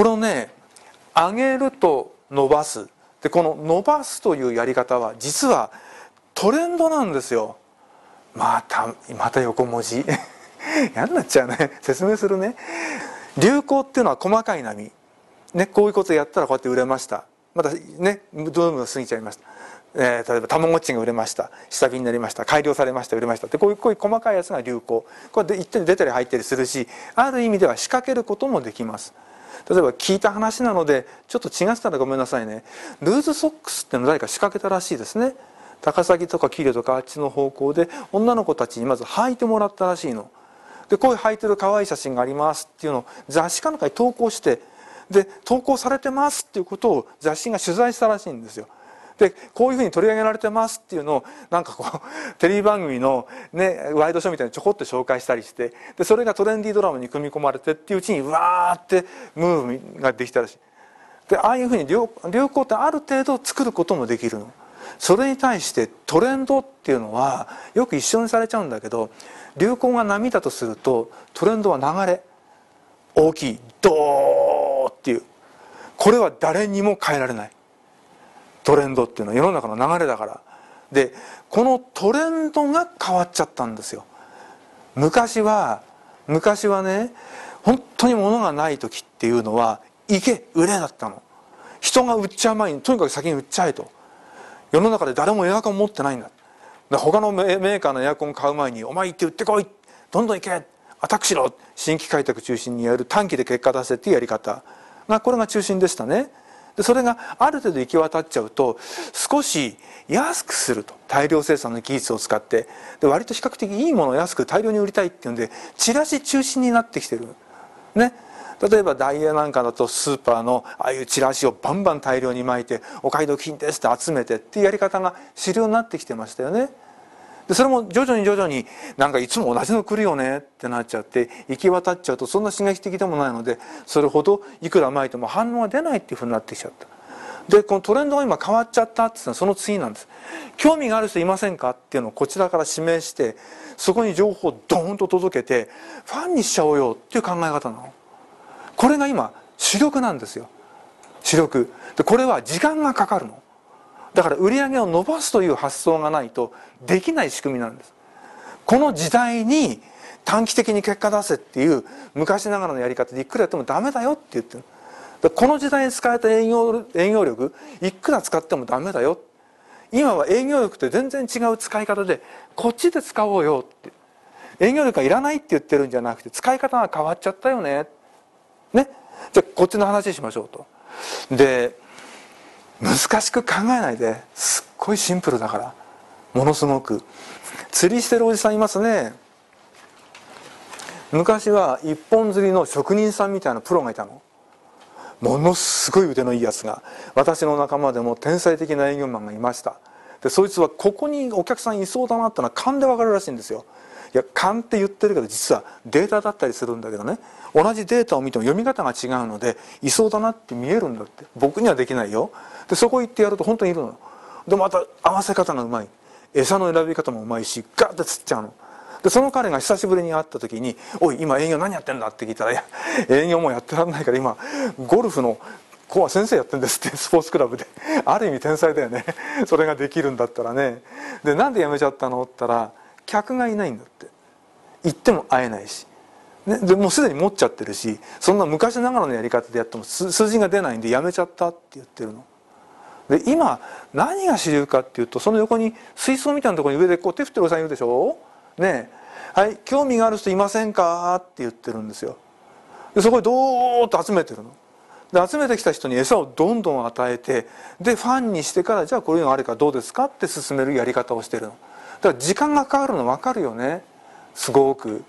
これをね上げると伸ばす。でこの伸ばすというやり方は実はトレンドなんですよ。またまた横文字。嫌になっちゃうね。説明するね。流行っていうのは細かい波。ねこういうことやったらこうやって売れました。またねどんどん過ぎちゃいました。えー、例えばたまごっちが売れました。下火になりました。改良されました売れました。ってこういうこういう細かいやつが流行。これで一点出たり入ったりするしある意味では仕掛けることもできます。例えば聞いた話なのでちょっと違ってたらごめんなさいね。ルーズソックスっての誰か仕掛けたらしいですね。高崎とか桐生とかあっちの方向で女の子たちにまず履いてもらったらしいの。でこういう履いてる可愛い写真がありますっていうのを雑誌かなんかに投稿してで投稿されてますっていうことを雑誌が取材したらしいんですよ。でこういうふうに取り上げられてますっていうのをなんかこう テレビ番組の、ね、ワイドショーみたいにちょこっと紹介したりしてでそれがトレンディードラマに組み込まれてっていううちにわーってムーブができたらしい。でああいうふうに流行ってある程度作ることもできるの。それに対してトレンドっていうのはよく一緒にされちゃうんだけど流行が波だとするとトレンドは流れ大きいドーっていう。これは誰にも変えられない。トレンドっていうのは世の中の流れだから。でこのトレンドが変わっちゃったんですよ。昔は昔はね本当に物がない時っていうのは行け売れだったの。人が売っちゃう前にとにかく先に売っちゃえと。世の中で誰もエアコン持ってないんだ。他のメーカーのエアコン買う前に「お前行って売ってこい。どんどん行け。アタックしろ!」新規開拓中心にやる。短期で結果出せっていうやり方。がこれが中心でしたね。でそれがある程度行き渡っちゃうと少し安くすると。大量生産の技術を使って。で割と比較的いいものを安く大量に売りたいっていうんでチラシ中心になってきてる。ね。例えばダイヤなんかだとスーパーのああいうチラシをバンバン大量に巻いて「お買い得品です」って集めてっていうやり方が主流になってきてましたよね。でそれも徐々に徐々になんかいつも同じの来るよねってなっちゃって行き渡っちゃうとそんな刺激的でもないのでそれほどいくら巻いても反応が出ないっていうふうになってきちゃった。でこのトレンドが今変わっちゃったっていうのはその次なんです。興味がある人いませんか？っていうのをこちらから指名してそこに情報をドーンと届けてファンにしちゃおうよっていう考え方なの。これが今主力なんですよ。主力。でこれは時間がかかるの。だから売り上げを伸ばすという発想がないとできない仕組みなんです。この時代に短期的に結果出せっていう昔ながらのやり方でいくらやってもダメだよって言ってる。この時代に使えた営業営業力いくら使ってもダメだよ今は営業力って全然違う使い方でこっちで使おうよって。営業力がいらないって言ってるんじゃなくて使い方が変わっちゃったよね。ね。じゃあこっちの話しましょうと。で難しく考えないですっごいシンプルだから。ものすごく。釣りしてるおじさんいますね。昔は一本釣りの職人さんみたいなプロがいたの。ものすごい腕のいいやつが。私の仲間でも天才的な営業マンがいました。でそいつはここにお客さんいそうだなってのは勘でわかるらしいんですよ。いや勘って言ってるけど実はデータだったりするんだけどね。同じデータを見ても読み方が違うのでいそうだなって見えるんだって。僕にはできないよ。でそこ行ってやると本当にいるのでまた合わせ方がうまい。餌の選び方もうまいしガッて釣っちゃうの。でその彼が久しぶりに会った時に「おい今営業何やってんだ?」って聞いたら「いや営業もやってらんないから今ゴルフの子は先生やってんです」ってスポーツクラブで。ある意味天才だよね。それができるんだったらね。でなんで辞めちゃったのって言ったら客がいないんだって。行っても会えないし。ね、でもうすでに持っちゃってるしそんな昔ながらのやり方でやっても数字が出ないんでやめちゃったって言ってるの。で今何が主流かっていうとその横に水槽みたいなところに上でこう手振ってるおじさんいるでしょ？ねはい興味がある人いませんかって言ってるんですよ。でそこにドーッと集めてるの。で集めてきた人に餌をどんどん与えてでファンにしてからじゃあこういうのあれかどうですかって進めるやり方をしてるの。だから時間がかかるの分かるよね。すごく。